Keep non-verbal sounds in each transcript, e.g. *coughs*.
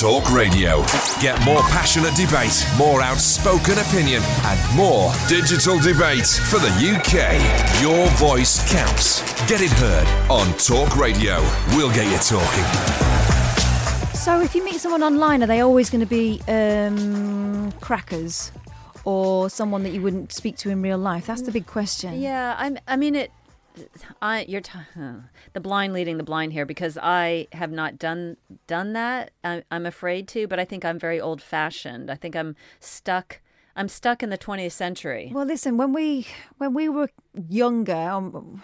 Talk Radio. Get more passionate debate, more outspoken opinion, and more digital debate for the UK. Your voice counts. Get it heard on Talk Radio. We'll get you talking. So, if you meet someone online, are they always going to be um, crackers or someone that you wouldn't speak to in real life? That's the big question. Yeah, I'm. I mean it. I you're t- the blind leading the blind here because I have not done done that. I, I'm afraid to, but I think I'm very old fashioned. I think I'm stuck. I'm stuck in the 20th century. Well, listen, when we when we were younger, um,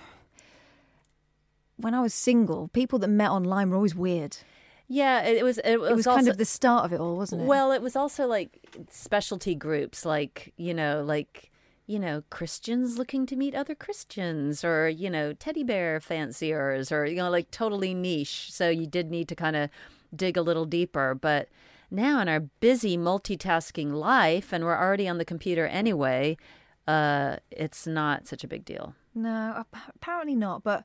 when I was single, people that met online were always weird. Yeah, it, was. It was, It was also, kind of the start of it all, wasn't it? Well, it was also like specialty groups, like you know, like you know, Christians looking to meet other Christians, or you know, teddy bear fanciers, or you know, like totally niche. So you did need to kind of dig a little deeper. But now in our busy multitasking life, and we're already on the computer anyway, uh, it's not such a big deal. no, apparently not. But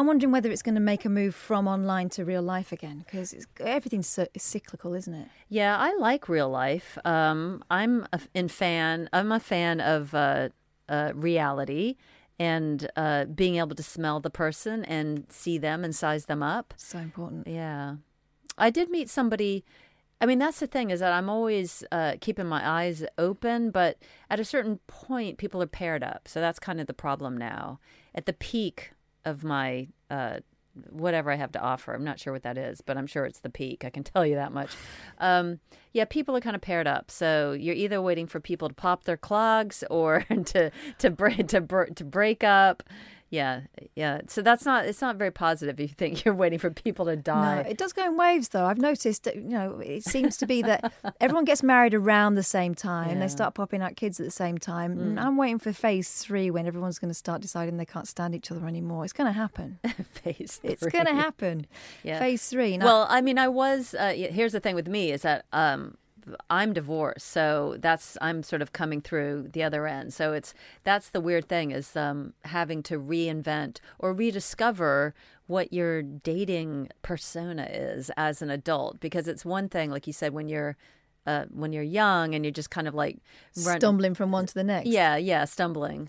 I'm wondering whether it's going to make a move from online to real life again because everything's so, cyclical, isn't it? Yeah, I like real life. Um, I'm a in fan. I'm a fan of uh, uh, reality and uh, being able to smell the person and see them and size them up. So important. Yeah, I did meet somebody. I mean, that's the thing is that I'm always uh, keeping my eyes open, but at a certain point, people are paired up. So that's kind of the problem now. At the peak of my uh, whatever I have to offer, I'm not sure what that is, but I'm sure it's the peak. I can *laughs* tell you that much. Um, yeah, people are kind of paired up. So you're either waiting for people to pop their clogs or *laughs* to to break to to break up. Yeah, yeah. So that's not it's not very positive if you think *laughs* you're waiting for people to die. No, it does go in waves, though. I've noticed that, you know, it seems to be that *laughs* everyone gets married around the same time. Yeah. Mm. They start popping out kids at the same time. And I'm waiting for phase three when everyone's going to start deciding they can't stand each other anymore. It's going to happen. *laughs* Phase 3. It's going to happen. Yeah. Phase three. Now, Well, I mean, I was. Uh, here's the thing with me is that um, I'm divorced, so that's I'm sort of coming through the other end. So it's that's the weird thing is um, having to reinvent or rediscover what your dating persona is as an adult, because it's one thing, like you said, when you're uh, when you're young and you're just kind of like run- stumbling from one to the next. yeah, yeah, stumbling.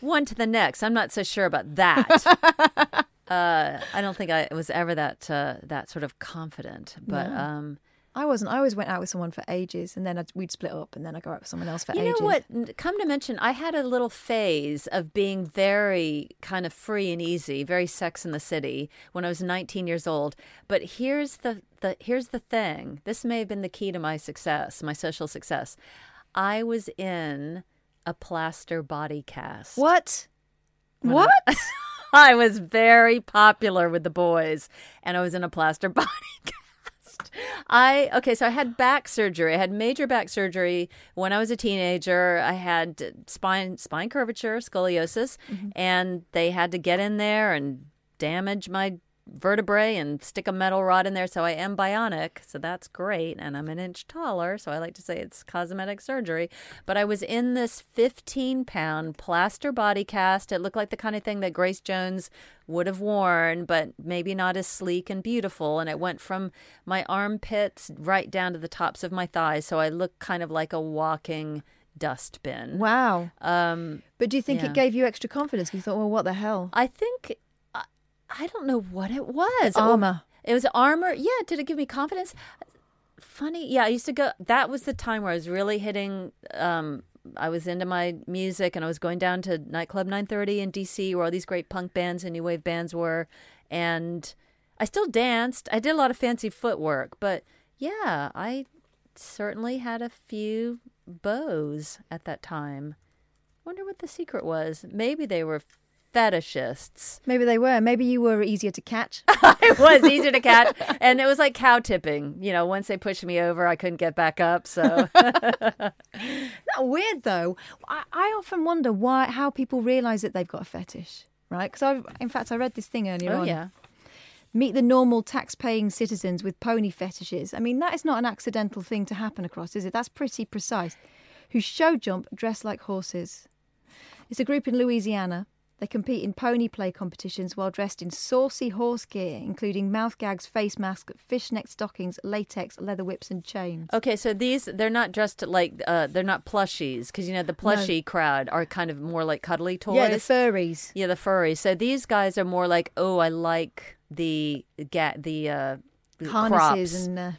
One to the next. I'm not so sure about that. *laughs* uh, I don't think I was ever that uh, that sort of confident. But um, I wasn't. I always went out with someone for ages and then I'd, we'd split up and then I'd go out with someone else for you ages. know what? Come to mention, I had a little phase of being very kind of free and easy, very Sex in the City when I was 19 years old. But here's the, the here's the thing. This may have been the key to my success, my social success. I was in a plaster body cast. What? What? *laughs* I was very popular with the boys, and I was in a plaster *laughs* body cast. I okay, so I had back surgery. I had major back surgery when I was a teenager. I had spine spine curvature, scoliosis, mm-hmm. and they had to get in there and damage my vertebrae and stick a metal rod in there. So I am bionic. So that's great. And I'm an inch taller. So I like to say it's cosmetic surgery. But I was in this 15 pound plaster body cast. It looked like the kind of thing that Grace Jones would have worn, but maybe not as sleek and beautiful. And it went from my armpits right down to the tops of my thighs. So I looked kind of like a walking dustbin. Wow. Um, But do you think yeah. it gave you extra confidence? You thought, well, what the hell? I think I, don't know what it was. Armor. It was armor. Yeah, did it give me confidence? Funny. Yeah, I used to go. That was the time where I was really hitting. Um, I was into my music, and I was going down to nightclub 930 in DC, where all these great punk bands and new wave bands were, and I still danced. I did a lot of fancy footwork, but yeah, I certainly had a few bows at that time. Wonder what the secret was. Maybe they were fetishists. Maybe they were. Maybe you were easier to catch. *laughs* it was easier to catch, and it was like cow tipping. You know, once they pushed me over, I couldn't get back up. So *laughs* Not weird though. I, I often wonder why how people realise that they've got a fetish, right? Because I, in fact, I read this thing earlier oh on. yeah, Meet the normal tax-paying citizens with pony fetishes. I mean, that is not an accidental thing to happen across, is it? That's pretty precise. Who show jump dressed like horses. It's a group in Louisiana. They compete in pony play competitions while dressed in saucy horse gear, including mouth gags, face masks, fishnet stockings, latex, leather whips, and chains. Okay, so these they're not dressed like uh, they're not plushies because you know the plushie crowd are kind of more like cuddly toys. Yeah, the furries. Yeah, the furries. So these guys are more like, oh, I like the ga- the uh, the Harnesses crops. and uh,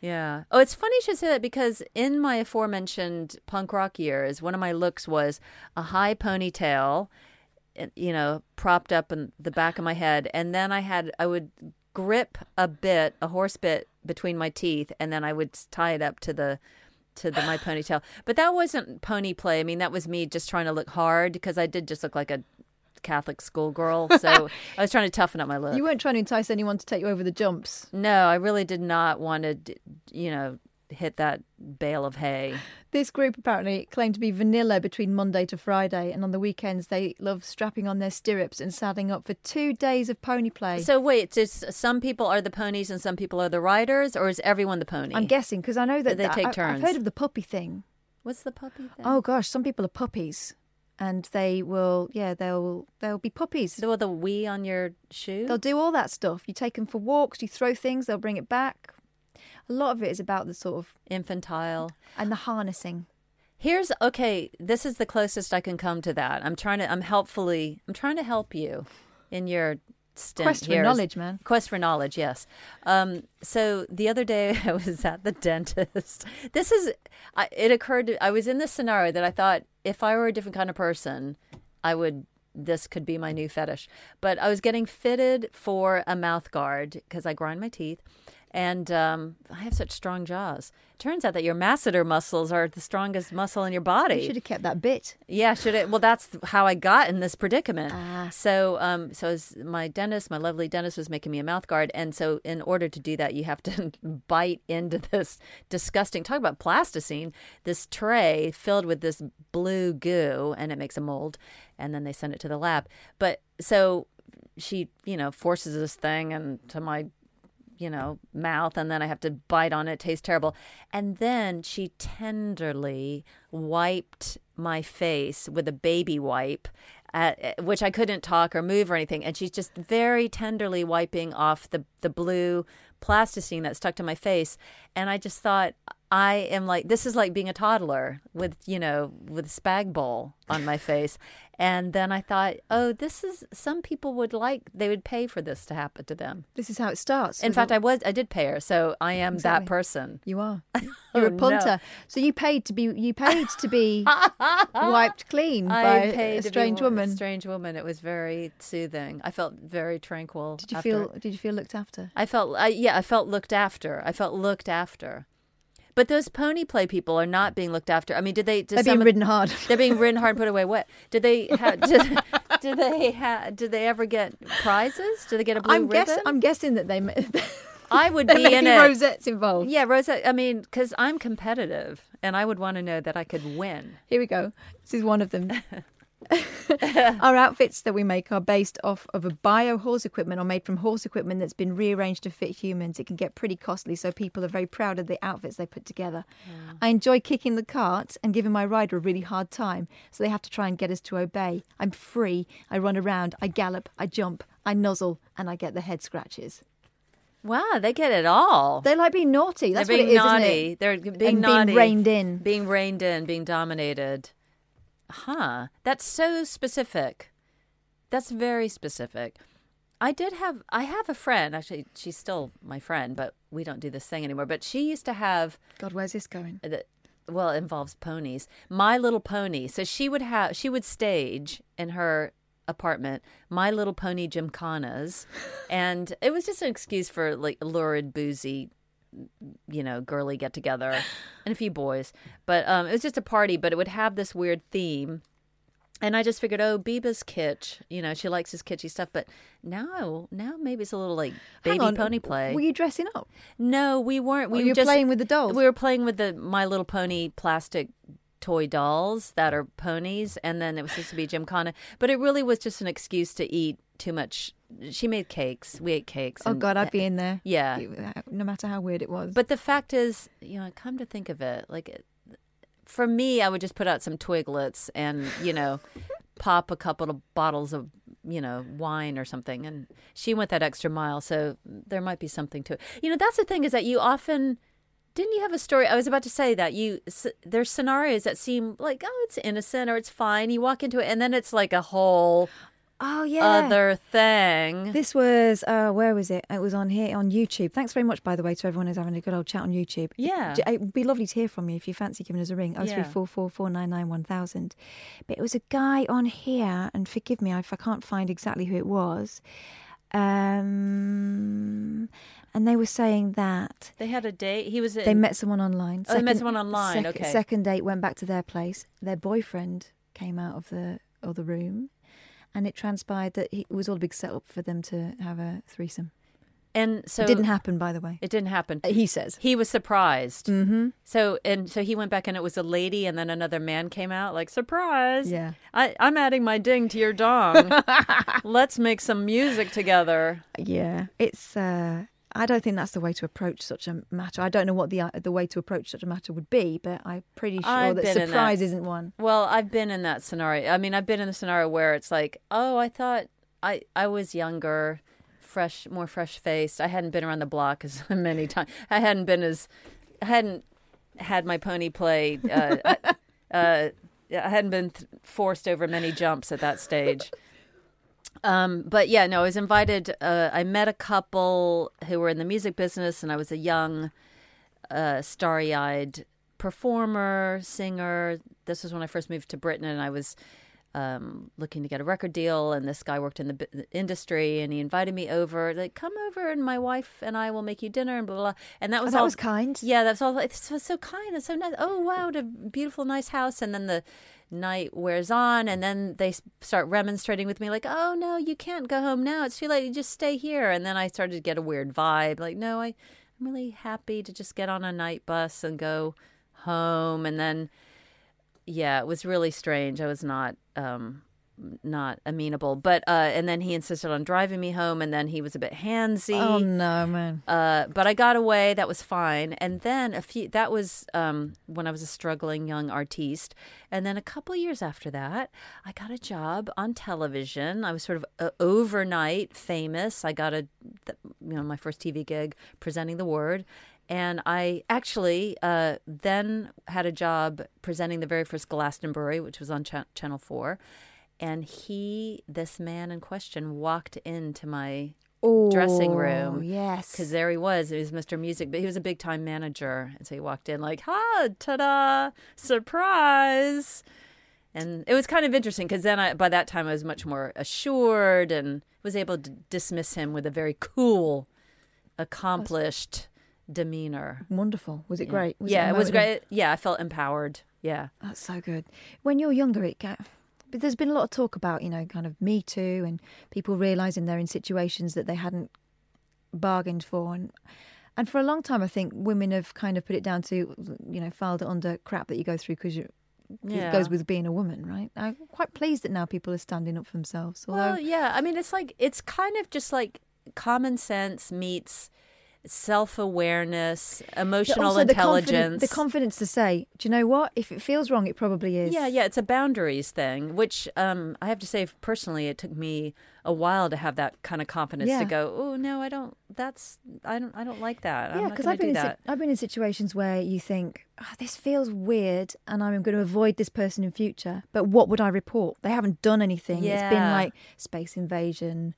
Yeah. Oh, it's funny you should say that because in my aforementioned punk rock years, one of my looks was a high ponytail, you know, propped up in the back of my head, and then I had I would grip a bit, a horse bit between my teeth, and then I would tie it up to the to the my ponytail. But that wasn't pony play. I mean, that was me just trying to look hard because I did just look like a Catholic schoolgirl. So *laughs* I was trying to toughen up my look. you weren't trying to entice anyone to take you over the jumps. No, I really did not want to, you know, hit that bale of hay. This group apparently claimed to be vanilla between Monday to Friday, and on the weekends they love strapping on their stirrups and saddling up for two days of pony play. So wait, just some people are the ponies and some people are the riders, or is everyone the pony? I'm guessing because I know that They that- take I- I've turns. heard of the puppy thing. What's the puppy thing? Oh gosh, some people are puppies, and they will, yeah, they'll they'll be puppies. the, the wee on your shoe. They'll do all that stuff. You take them for walks, you throw things, they'll bring it back. A lot of it is about the sort of Infantile. and the harnessing. Here's okay. This is the closest I can come to that. I'm trying to. I'm helpfully. I'm trying to help you in your stint Quest for knowledge, man. Quest for knowledge. Yes. Um, so the other day *laughs* I was at the dentist. This is. I, it occurred. To, I was in this scenario that I thought if I were a different kind of person, I would. This could be my new fetish. But I was getting fitted for a mouth guard because I grind my teeth. And um, I have such strong jaws. Turns out that your masseter muscles are the strongest muscle in your body. You should have kept that bit. Yeah, should it? Well, that's how I got in this predicament. Ah. So, um, so as my dentist, my lovely dentist, was making me a mouth guard, and so in order to do that, you have to *laughs* bite into this disgusting. Talk about plasticine. This tray filled with this blue goo, and it makes a mold, and then they send it to the lab. But so she, you know, forces this thing into my you know, mouth, and then I have to bite on it. it tastes terrible. And then she tenderly wiped my face with a baby wipe, at, which I couldn't talk or move or anything. And she's just very tenderly wiping off the, the blue plasticine that stuck to my face. And I just thought, I am like, this is like being a toddler with, you know, with spag bowl on my *laughs* face. And then I thought, oh, this is, some people would like, they would pay for this to happen to them. This is how it starts. In fact, a- I was I did pay her, so I am Exactly. that person. You are. Oh, *laughs* You're a oh, no. punter. So you paid to be you paid to be *laughs* wiped clean by paid a to be strange woman. Strange woman. It was very soothing. I felt very tranquil. Did you after feel did you feel looked after? I felt. I, yeah, I felt looked after. I felt looked after. But those pony play people are not being looked after. I mean, did they? They're being of- ridden hard. They're being ridden hard and put away wet. Did they? Ha- *laughs* did, did they? Ha- did they ever get prizes? Did they get a blue I'm ribbon? guessing I'm guessing that they *laughs* I would be in be it. rosettes involved. Yeah, Rosette. I mean, because I'm competitive, and I would want to know that I could win. Here we go. This is one of them. *laughs* Our outfits that we make are based off of a bio horse equipment or made from horse equipment that's been rearranged to fit humans. It can get pretty costly, so people are very proud of the outfits they put together. I enjoy kicking the cart and giving my rider a really hard time, so they have to try and get us to obey. I'm free. I run around, I gallop, I jump, I nuzzle, and I get the head scratches. Wow, they get it all. They like being naughty. That's They're being what it is, naughty. isn't it? They're being And being reined in. Being reined in, being dominated. Huh. That's so specific. That's very specific. I did have I have a friend actually she's still my friend but we don't do this thing anymore but she used to have God, where's this going? the well it involves ponies my little pony so she would have she would stage in her apartment my little pony gymkhanas and it was just an excuse for like lurid boozy you know girly get together and a few boys but um it was just a party but it would have this weird theme and I just figured, oh, Biba's kitsch. You know, she likes his kitschy stuff. But now, now maybe it's a little like baby on, pony play. Were you dressing up? No, we weren't. We Oh, were you're just playing with the dolls? We were playing with the My Little Pony plastic toy dolls that are ponies, and then it was supposed to be Jim Gymkhana. But it really was just an excuse to eat too much. She made cakes. We ate cakes. Oh and- God, I'd be in there. Yeah. Uh, no matter how weird it was. But the fact is, you know, come to think of it, like for me, I would just put out some twiglets and you know, *laughs* pop a couple of bottles of you know wine or something. And she went that extra mile, so there might be something to it. You know, that's the thing is that you often. Didn't you have a story? I was about to say that you there's scenarios that seem like oh it's innocent or it's fine. You walk into it and then it's like a whole oh yeah. other thing. This was uh, where was it? It was on here on YouTube. Thanks very much, by the way, to everyone who's having a good old chat on YouTube. Yeah. It would be lovely to hear from you if you fancy giving us a ring. Oh three four four four nine nine one thousand. But it was a guy on here, and forgive me if I can't find exactly who it was. Um, and they were saying that They had a date. He was. they met someone online. Oh, they met someone online, sec- okay. Second date went back to their place. Their boyfriend came out of the other room, and it transpired that it was all a big setup for them to have a threesome. and so it didn't happen, by the way. It didn't happen. He says. He was surprised. Mm-hmm. So and so he went back and it was a lady and then another man came out like surprise. Yeah. I, I'm adding my ding to your dong. *laughs* Let's make some music together. Yeah, it's. Uh, I don't think that's the way to approach such a matter. I don't know what the uh, the way to approach such a matter would be, but I'm pretty sure I've that surprise isn't one. Well, I've been in that scenario. I mean, I've been in the scenario where it's like, oh, I thought I I was younger, fresh, more fresh faced. I hadn't been around the block as *laughs* many times. I hadn't been as, I hadn't had my pony play. Uh, *laughs* uh, I hadn't been th- forced over many jumps at that stage. *laughs* Um, but yeah, no, I was invited. Uh, I met a couple who were in the music business, and I was a young, uh, starry eyed performer, singer. This was when I first moved to Britain, and I was um, looking to get a record deal. And this guy worked in the bu- the industry, and he invited me over. Like, come over, and my wife and I will make you dinner, and blah blah. blah. And that was Oh, that all was kind. Yeah, that's all. It was so kind and so nice. Oh wow, what a beautiful, nice house. And then the night wears on, and then they start remonstrating with me, like, "Oh no, you can't go home now. It's too late. You just stay here." And then I started to get a weird vibe, like, "No, I, I'm really happy to just get on a night bus and go home." And then, yeah, it was really strange. I was not. um not amenable but uh and then he insisted on driving me home and then he was a bit handsy Oh no, man! uh, but I got away. That was fine. And then a few. That was um, when I was a struggling young artiste. And then a couple years after that, I got a job on television. I was sort of uh, overnight famous. I got a, th- you know, my first TV gig presenting the word. And I actually uh, then had a job presenting the very first Glastonbury, which was on Ch- Channel Four. And he, this man in question, walked into my dressing Oh, room. yes. Because there he was. He was Mr. Music, but he was a big time manager. And so he walked in like, ha, ta da, surprise. And it was kind of interesting because then I, by that time, I was much more assured and was able to dismiss him with a very cool, accomplished demeanor. Wonderful. Was it great? Was yeah, it was great. Yeah, I felt empowered. Yeah. That's so good. When you're younger, it get, but there's been a lot of talk about you know kind of Me Too and people realizing they're in situations that they hadn't bargained for, and and for a long time, I think women have kind of put it down to you know filed it under crap that you go through because you. Yeah. It goes with being a woman, right? I'm quite pleased that now people are standing up for themselves. Although, Well, yeah. I mean, it's like it's kind of just like common sense meets self awareness, emotional also the intelligence. the confidence to say, do you know what? If it feels wrong, it probably is. yeah, yeah. It's a boundaries thing, which um, I have to say, personally, it took me a while to have that kind of confidence Yeah. to go. Oh no, I don't. That's I don't. I don't like that. I'm Yeah, because I've been in that. I've been in situations where you think oh, this feels weird, and I'm going to avoid this person in future. But what would I report? They haven't done anything. It's been like space invasion,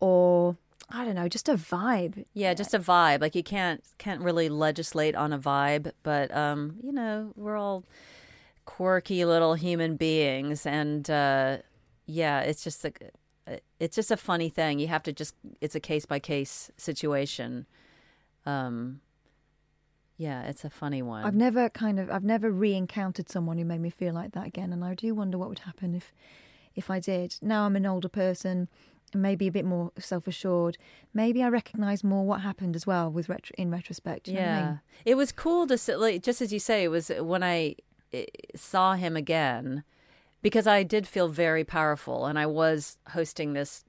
or I don't know, just a vibe. Yeah, just a vibe. Like you can't can't really legislate on a vibe, but um, you know, we're all quirky little human beings, and uh, yeah, it's just a it's just a funny thing. You have to just it's a case by case situation. Um, yeah, it's a funny one. I've never kind of I've never re-encountered someone who made me feel like that again, and I do wonder what would happen if if I did. Now I'm an older person, maybe a bit more self-assured. Maybe I recognise more what happened as well with retro- in retrospect. you know what I yeah, mean? it was cool to sit, like, just as you say. It was when I saw him again because I did feel very powerful, and I was hosting this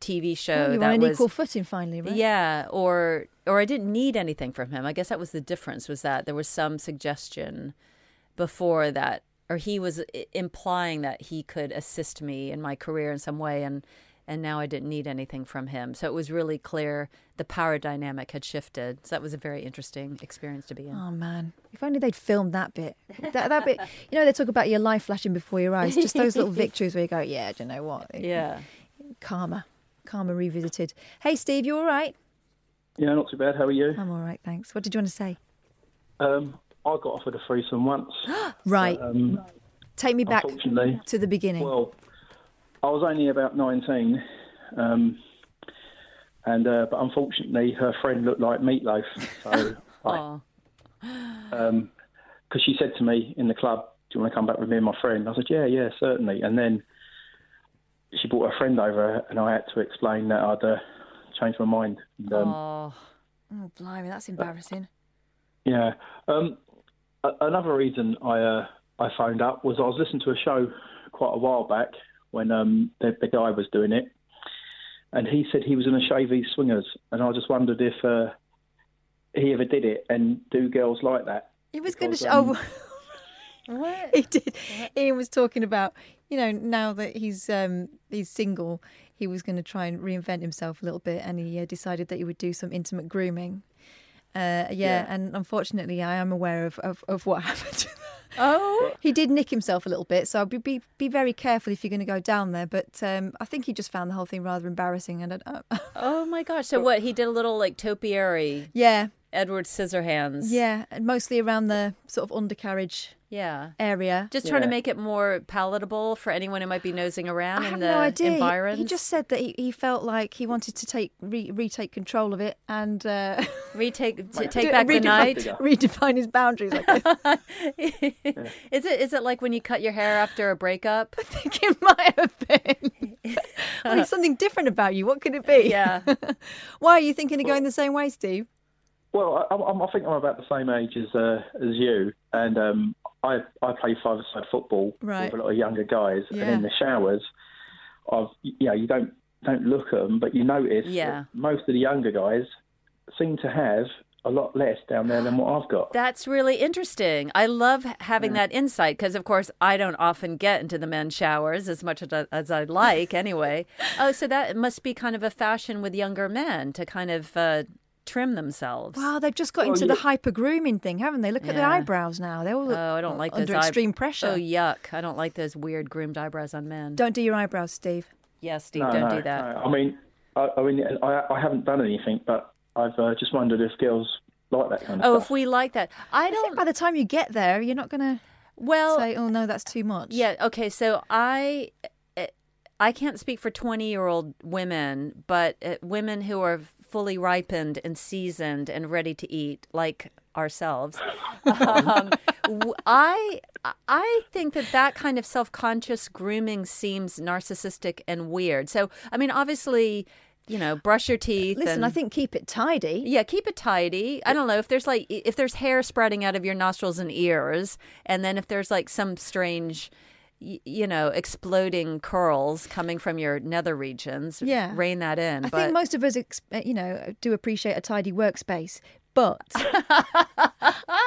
TV show Oh, you're that on an was equal footing finally, right? Yeah, or or I didn't need anything from him. I guess that was the difference was that there was some suggestion before that or he was implying that he could assist me in my career in some way and and now I didn't need anything from him. So it was really clear the power dynamic had shifted. So that was a very interesting experience to be in. Oh man, if only they'd filmed that bit. That, that bit, *laughs* you know, they talk about your life flashing before your eyes. Just those little victories where you go, yeah, do you know what? *laughs* Yeah. Karma, karma revisited. Hey, Steve, you all right? Yeah, not too bad. How are you? I'm all right, thanks. What did you want to say? Um, I got offered a threesome once. *gasps* Right, Um, take me back to the beginning. well, I was only about 19, um, and uh, but unfortunately, her friend looked like Meatloaf. So, *laughs* because she said to me in the club, "Do you want to come back with me and my friend?" I said, "Yeah, yeah, certainly." And then she brought her friend over, and I had to explain that I'd uh, changed my mind. And, um, Oh. oh, blimey, that's embarrassing. Yeah. Um, a- another reason I uh, I phoned up was I was listening to a show quite a while back when um, the, the guy was doing it, and he said he was in a Shavy Swingers, and I just wondered if uh, he ever did it, and do girls like that? He was going to. Because, Sh- um, oh, *laughs* What? he did. Iain was talking about, you know, now that he's um, he's single, he was going to try and reinvent himself a little bit, and he uh, decided that he would do some intimate grooming. Uh, yeah, Yeah. and unfortunately, I am aware of, of, of what *laughs* happened. Oh. he did nick himself a little bit, so be be, be very careful if you're going to go down there. But um, I think he just found the whole thing rather embarrassing, and I, uh, *laughs* Oh my gosh. So what? He did a little like topiary yeah, Edward Scissorhands. yeah, and mostly around the sort of undercarriage Yeah. area. Just trying to make it more palatable for anyone who might be nosing around I in have the no idea. He- environs. He, just said that he, he felt like he wanted to take re, retake control of it and uh, *laughs* retake t- take do- back the redefine- night. *laughs* *laughs* redefine his boundaries. I guess. is it is it like when you cut your hair after a breakup? I think it might have been. well, there's something different about you. What could it be? Yeah. Why are you thinking of going the same way, Steve? Well, I, I'm, I think I'm about the same age as uh, as you, and um, I I play five-a-side football Right. with a lot of younger guys, Yeah. and in the showers, I've you know you don't don't look at them, but you notice Yeah. most of the younger guys seem to have a lot less down there than what I've got. *gasps* That's really interesting. I love having that insight because, of course, I don't often get into the men's showers as much as, I- as I'd like anyway. *laughs* oh, so that must be kind of a fashion with younger men to kind of uh, trim themselves. Wow, they've just got Well, into the hyper grooming thing, haven't they? Look at their Yeah. eyebrows now. They're all Oh, I don't like those under eye- extreme pressure. Oh, yuck. I don't like those weird groomed eyebrows on men. Don't do your eyebrows, Steve. Yes, Steve, no, don't no, do that. no. I mean, I, I mean, I, I haven't done anything, but I've uh, just wondered if girls like that kind of Oh, stuff. if we like that. I I think don't. by the time you get there, you're not going to Well, say, "Oh no, that's too much." Yeah. Okay. So I, eh, I can't speak for twenty-year-old women, but uh, women who are fully ripened and seasoned and ready to eat, like ourselves. *laughs* um, I I think that that kind of self-conscious grooming seems narcissistic and weird. So I mean, obviously, you know, brush your teeth. Listen, and, I think keep it tidy. yeah, keep it tidy. I don't know if there's like if there's hair spreading out of your nostrils and ears, and then if there's like some strange, you know, exploding curls coming from your nether regions. Yeah. rein that in. I but think most of us, uh, you know, do appreciate a tidy workspace, but *laughs*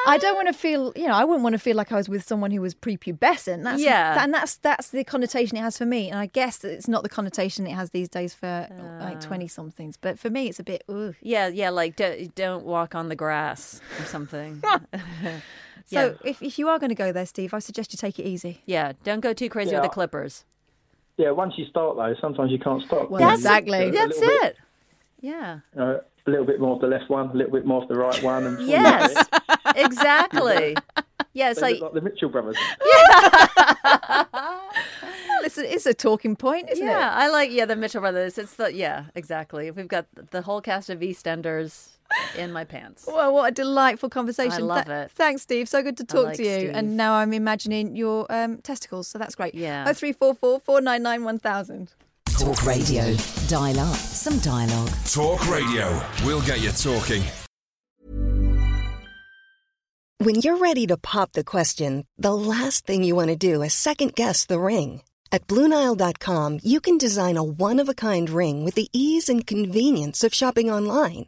I don't want to feel, you know, I wouldn't want to feel like I was with someone who was prepubescent. That's, Yeah. and that's that's the connotation it has for me, and I guess it's not the connotation it has these days for like twenty somethings. But for me, it's a bit. Ugh. yeah, yeah, like do, don't walk on the grass or something. *laughs* So if if you are going to go there, Steve, I suggest you take it easy. yeah, don't go too crazy Yeah. with the clippers. yeah, once you start though, sometimes you can't stop. Well, You know, That's you- exactly. That's little bit, it. Yeah. uh, a little bit more of the left one, a little bit more of the right one, and before you know Yes. *laughs* exactly. Yeah, it's they like look like the Mitchell brothers. Well, it's, a, it's a talking point, isn't yeah, it? Yeah, I like yeah the Mitchell brothers. It's the yeah exactly. We've got the whole cast of EastEnders in my pants. Well, what a delightful conversation. I love it. Thanks, Steve. So good to talk like to you. Steve. And now I'm imagining your um, testicles, so that's great. Yeah. Oh three four four four nine nine one thousand. Talk radio. Dial up some dialogue. Talk Radio. We'll get you talking. When you're ready to pop the question, the last thing you want to do is second guess the ring. At Bluenile.com, you can design a one of a kind ring with the ease and convenience of shopping online.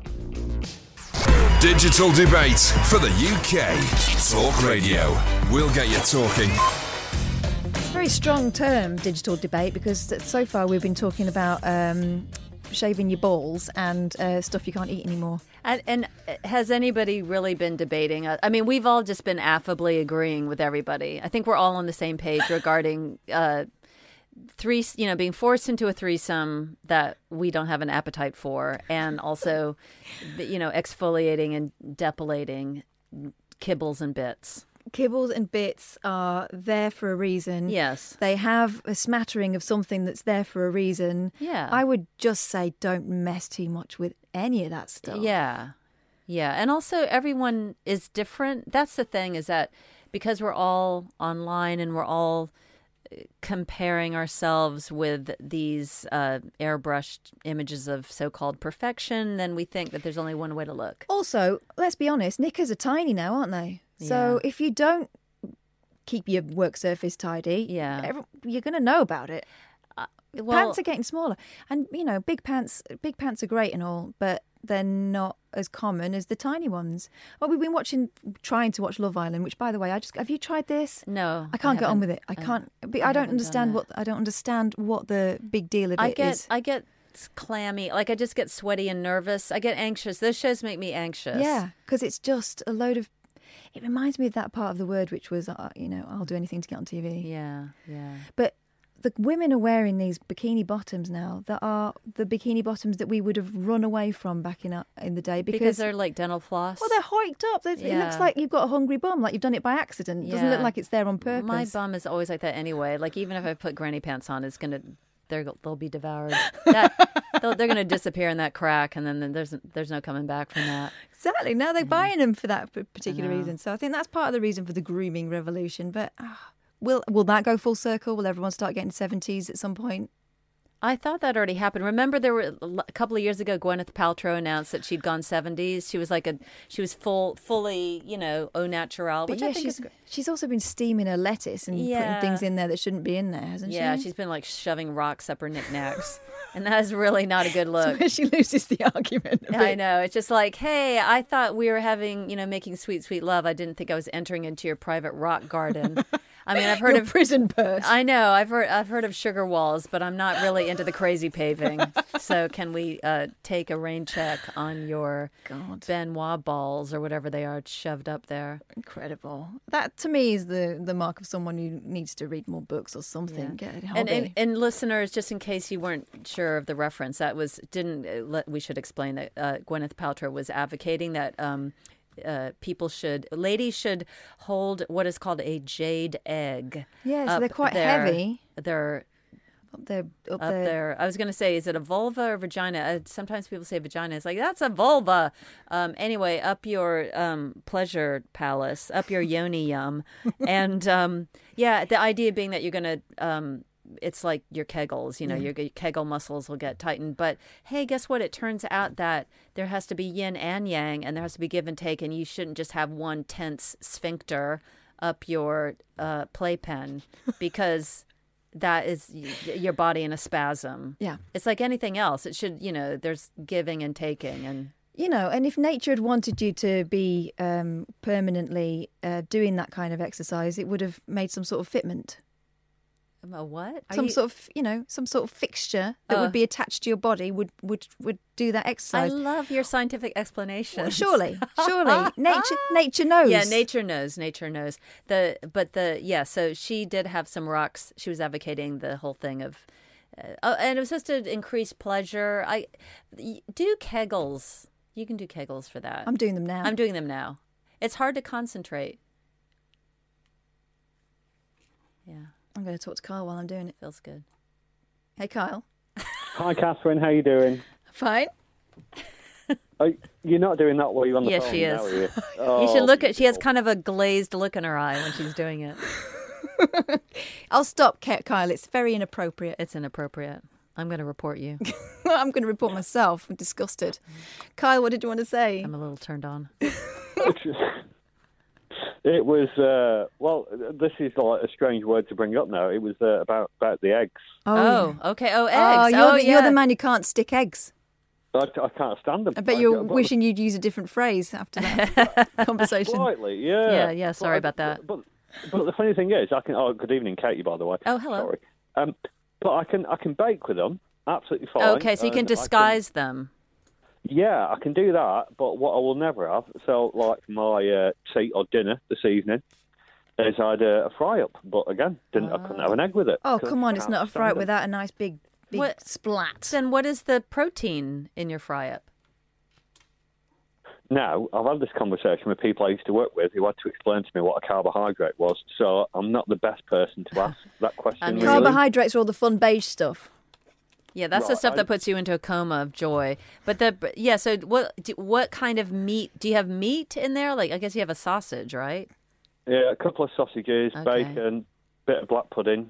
Digital debate for the UK. Talk Radio. We'll get you talking. Very strong term, digital debate, because so far we've been talking about um, shaving your balls and uh, stuff you can't eat anymore. And, and has anybody really been debating? I mean, we've all just been affably agreeing with everybody. I think we're all on the same page regarding uh, three, you know, being forced into a threesome that we don't have an appetite for, and also, you know, exfoliating and depilating kibbles and bits. Kibbles and bits are there for a reason. Yes. They have a smattering of something that's there for a reason. Yeah. I would just say don't mess too much with any of that stuff. Yeah. Yeah. And also, everyone is different. That's the thing is that because we're all online and we're all comparing ourselves with these uh, airbrushed images of so called perfection, then we think that there's only one way to look. Also, let's be honest, knickers are tiny now, aren't they? So Yeah. if you don't keep your work surface tidy, Yeah. you're going to know about it. Well, pants are getting smaller, and you know, big pants. Big pants are great and all, but they're not as common as the tiny ones. Well, we've been watching, trying to watch Love Island. Which, by the way, I just have you tried this? no. I can't get on with it. I I- can't. I, I don't understand what I don't understand what the big deal of I it get, is. I get clammy. Like I just get sweaty and nervous. I get anxious. Those shows make me anxious. Yeah, because it's just a load of. It reminds me of that part of the word which was, uh, you know, I'll do anything to get on TV. Yeah. Yeah. But the women are wearing these bikini bottoms now that are the bikini bottoms that we would have run away from back in in the day Because, because, they're like dental floss. well they're hiked up. They- It Yeah. looks like you've got a hungry bum, like you've done it by accident. It doesn't look like it's there on purpose. My bum is always like that anyway. Like even if I put granny pants on, it's gonna they're they'll be devoured. *laughs* That, they're gonna disappear in that crack, and then, there's there's no coming back from that. Exactly. Now they're buying them for that particular reason. So I think that's part of the reason for the grooming revolution. But ah, will will that go full circle? Will everyone start getting seventies at some point? I thought that already happened. Remember, there were a couple of years ago. Gwyneth Paltrow announced that she'd gone seventies. She was like a she was full fully you know au natural, But which yeah, I think she's is she's also been steaming her lettuce and Yeah. putting things in there that shouldn't be in there, hasn't yeah. she? Yeah, she's been like shoving rocks up her knickknacks, *laughs* and that is really not a good *laughs* look. where she loses the argument. I know. It's just like, hey, I thought we were having, you know, making sweet, sweet love. I didn't think I was entering into your private rock garden. *laughs* I mean, I've *laughs* heard of prison purse. I know. I've heard. I've heard of sugar walls, but I'm not really into the crazy paving. *laughs* so, can we uh, take a rain check on your God. Ben Wa balls or whatever they are shoved up there? Incredible. That to me is the the mark of someone who needs to read more books or something. A And, and and listeners, just in case you weren't sure of the reference, that was didn't uh, let, we should explain that uh, Gwyneth Paltrow was advocating that um, uh, people should ladies should hold what is called a jade egg. Yeah, so they're quite their- heavy. Their Up there, up, up there. there. I was going to say, is it a vulva or vagina? Uh, sometimes people say vagina. It's like that's a vulva. Um, anyway, up your um, pleasure palace, up your yoni yum, *laughs* and um, yeah, the idea being that you're going to. It's like your kegels, you know, your kegel muscles will get tightened. But hey, guess what? It turns out that there has to be yin and yang, and there has to be give and take, and you shouldn't just have one tense sphincter up your uh, playpen *laughs* because that is y- your body in a spasm. Yeah. It's like anything else. It should, you know, there's giving and taking and You know, and if nature had wanted you to be um, permanently uh, doing that kind of exercise, it would have made some sort of fitment. A what? Are some you- sort of, you know, some sort of fixture that Uh. would be attached to your body would would would do that exercise. I love your scientific explanation. Well, surely, *laughs* surely, nature nature knows. Yeah, nature knows. Nature knows. The but the yeah. So she did have some rocks. She was advocating the whole thing of, uh, oh, and it was just to increase pleasure. I do kegels. You can do kegels for that. I'm doing them now. I'm doing them now. It's hard to concentrate. Yeah, I'm going to talk to Kyle while I'm doing it. feels good. Hey, Kyle. Hi, Catherine. How you doing? *laughs* Fine. Oh, you're not doing that while you're on the Yes, phone, she now, is. are you? *laughs* you Oh, should look at. She has kind of a glazed look in her eye when she's doing it. *laughs* I'll stop, Ke- Kyle. It's very inappropriate. It's inappropriate. I'm going to report you. I'm going to report myself. I'm disgusted. Kyle, what did you want to say? I'm a little turned on. It was uh, well. This is like a strange word to bring up now. It was uh, about about the eggs. Oh, okay. Oh, eggs. Oh, you're, oh, the, yeah. you're the man who can't stick eggs. I, I can't stand them. I bet you're but- wishing you'd use a different phrase after that *laughs* conversation. Slightly, yeah. Yeah, yeah, sorry But I- about that. But, but the funny thing is, I can. Oh, good evening, Katie. By the way. Oh, hello. Sorry. Um, but I can I can bake with them absolutely fine. Okay, so you can and I disguise them. Yeah, I can do that. But what I will never have, so like my uh, tea or dinner this evening, is I had a, a fry up. But again, didn't I couldn't have an egg with it. Oh, come on. It's can't a fry them. without a nice big, big What- splat. Then what is the protein in your fry up? Now, I've had this conversation with people I used to work with who had to explain to me what a carbohydrate was. So I'm not the best person to ask *laughs* that question. And really. Carbohydrates are all the fun beige stuff. Yeah, that's the stuff that puts you into a coma of joy. But the yeah, so what what kind of meat do you have meat in there? Like I guess you have a sausage, right? Yeah, a couple of sausages, Okay. bacon, bit of black pudding.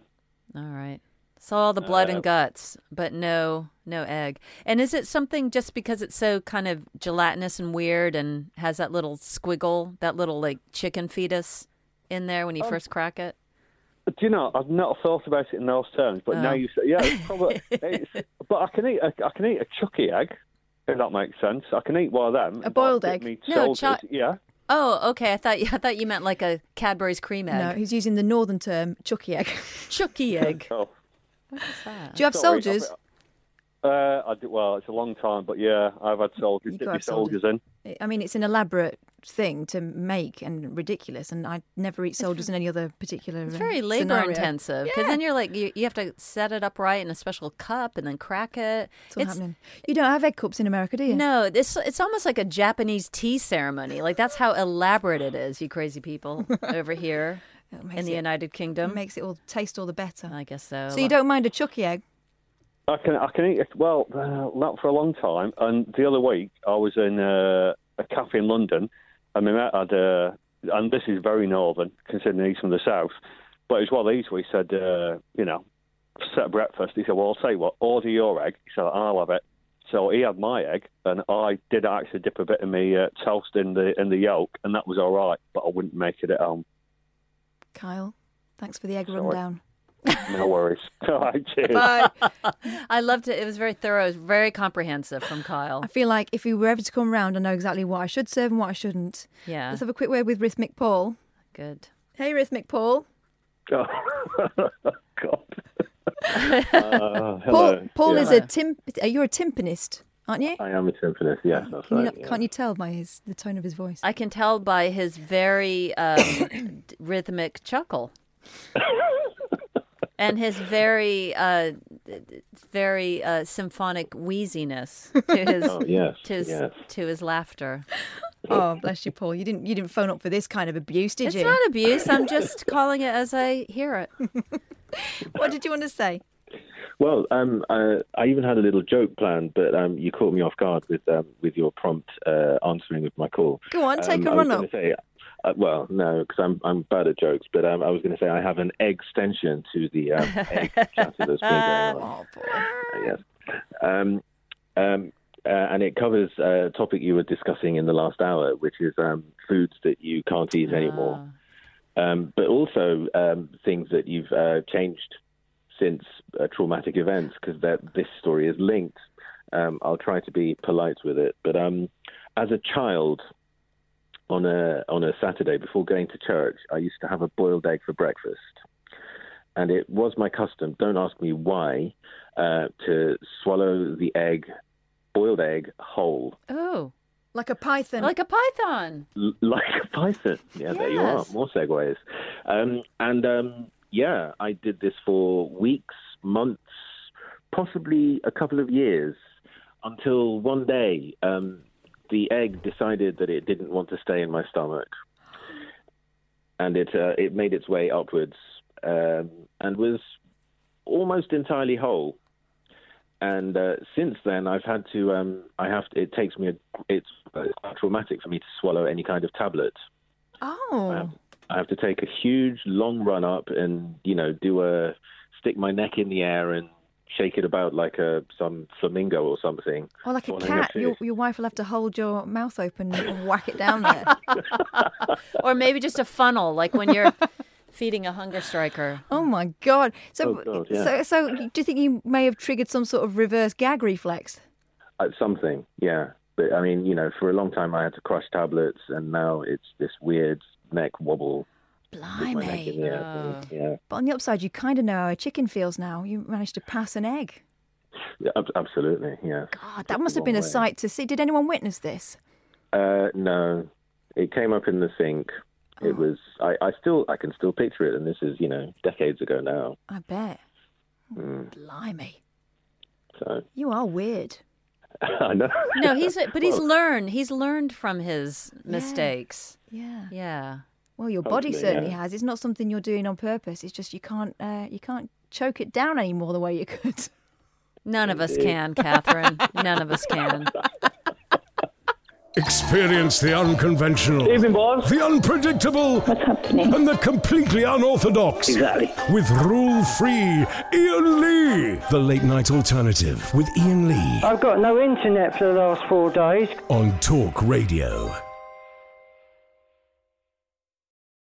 All right. So all the blood Uh, and guts, but no no egg. And is it something just because it's so kind of gelatinous and weird and has that little squiggle, that little like chicken fetus in there when you first crack it? Do you know? I've not thought about it in those terms, but now Oh. you say, yeah, it's *laughs* probably. it's, but I can eat. A, I can eat a chucky egg, if that makes sense. I can eat one of them. A boiled egg? Me No, soldiers, yeah. Oh, okay. I thought you I thought you meant like a Cadbury's cream egg. No, he's using the northern term, chucky egg. Chucky *laughs* egg. Oh, Do you have sorry, soldiers? I've- Uh, I do, well, it's a long time, but yeah, I've had soldiers. You Dip got my have soldiers. soldiers in. I mean, it's an elaborate thing to make and ridiculous, and I never eat soldiers in any other particular. It's very labor scenario. intensive because Yeah. then you're like you, you have to set it up right in a special cup and then crack it. It's all happening. You don't have egg cups in America, do you? no, this it's almost like a Japanese tea ceremony. Like that's how elaborate it is. You crazy people *laughs* over here in the it- United It Kingdom. makes it all taste all the better. I guess so. So you don't mind a chucky egg? I can I can eat it. Well, uh, not for a long time. And the other week, I was in uh, a cafe in London, and my mate had uh, and this is very northern, considering he's from the south. But it was one of these where he said, uh, you know, set breakfast. He said, well, I'll tell you what, order your egg. He said, I'll have it. So he had my egg, and I did actually dip a bit of me uh, toast in the in the yolk, and that was all right. But I wouldn't make it at home. Kyle, thanks for the egg Sorry. rundown. *laughs* No worries. *laughs* all right, cheers. Bye. *laughs* I loved it. It was very thorough. It was very comprehensive from Kyle. I feel like if he were ever to come round, I know exactly what I should serve and what I shouldn't. Yeah, Let's have a quick word with Rhythmic Paul. good. Hey, Rhythmic Paul. Oh, God. Uh, Paul, hello. Paul Yeah. is a tim. uh, You're a timpanist, aren't you? I am a timpanist. Yes, that's Can right. Not, Can't you tell by his the tone of his voice? I can tell by his very um, *coughs* rhythmic chuckle. And his very, uh, very uh, symphonic wheeziness to *laughs* his, Oh, yes, to his, yes. to his laughter. Oh, bless you, Paul. You didn't you didn't phone up for this kind of abuse, did It's you? It's not abuse. I'm just calling it as I hear it. *laughs* What did you want to say? Well, um, uh, I even had a little joke planned, but um, you caught me off guard with um, with your prompt uh, answering of my call. Go on, take Um, a I run up. Say, uh, well, no, because I'm I'm bad at jokes, but um, I was going to say I have an extension to the um, egg chatter that's been going on. *laughs* Uh, yes. Um, um, uh, and it covers a topic you were discussing in the last hour, which is um, foods that you can't eat anymore, um, but also um, things that you've uh, changed since uh, traumatic events, because that this story is linked. Um, I'll try to be polite with it, but um, as a child, on a on a Saturday before going to church, I used to have a boiled egg for breakfast, and it was my custom. Don't ask me why, uh, to swallow the egg, boiled egg whole, Oh, Like a python. like a python. l- like a python. Yeah, there you are. More segues. Um, and um, yeah, I did this for weeks, months, possibly a couple of years, until one day um, the egg decided that it didn't want to stay in my stomach, and it uh, it made its way upwards um, and was almost entirely whole. And uh, since then, I've had to. Um, I have. To, it takes me. A, it's, uh, it's traumatic for me to swallow any kind of tablet. oh. I have to take a huge long run up and you know do a stick my neck in the air and shake it about like a some flamingo or something. Or like a cat. Your, your wife will have to hold your mouth open and whack it down there. *laughs* Or maybe just a funnel, like when you're *laughs* feeding a hunger striker. Oh my god! So, Oh, God, yeah. so, so, do you think you may have triggered some sort of reverse gag reflex? Uh, something, yeah. But I mean, you know, for a long time I had to crush tablets, and now it's this weird neck wobble. With my in the air. Yeah, But on the upside, you kind of know how a chicken feels now. You managed to pass an egg. yeah ab- absolutely, yeah. God, that must have been a sight to see. Did anyone witness this? Uh, no, it came up in the sink. Oh. It was. I, I still. I can still picture it, and this is, you know, decades ago now. I bet. Mm, Blimey, so you are weird. *laughs* I know. No, he's but he's Well, learned. He's learned from his mistakes. Yeah. Yeah. Well, your body certainly yeah. has. It's not something you're doing on purpose. It's just you can't uh, you can't choke it down anymore the way you could. None of us can, Catherine. None of us can. Experience the unconventional, Evening, boss. the unpredictable, and the completely unorthodox. Exactly. With rule free Iain Lee. The late night alternative with Iain Lee I've got no internet for the last four days. on talkRADIO.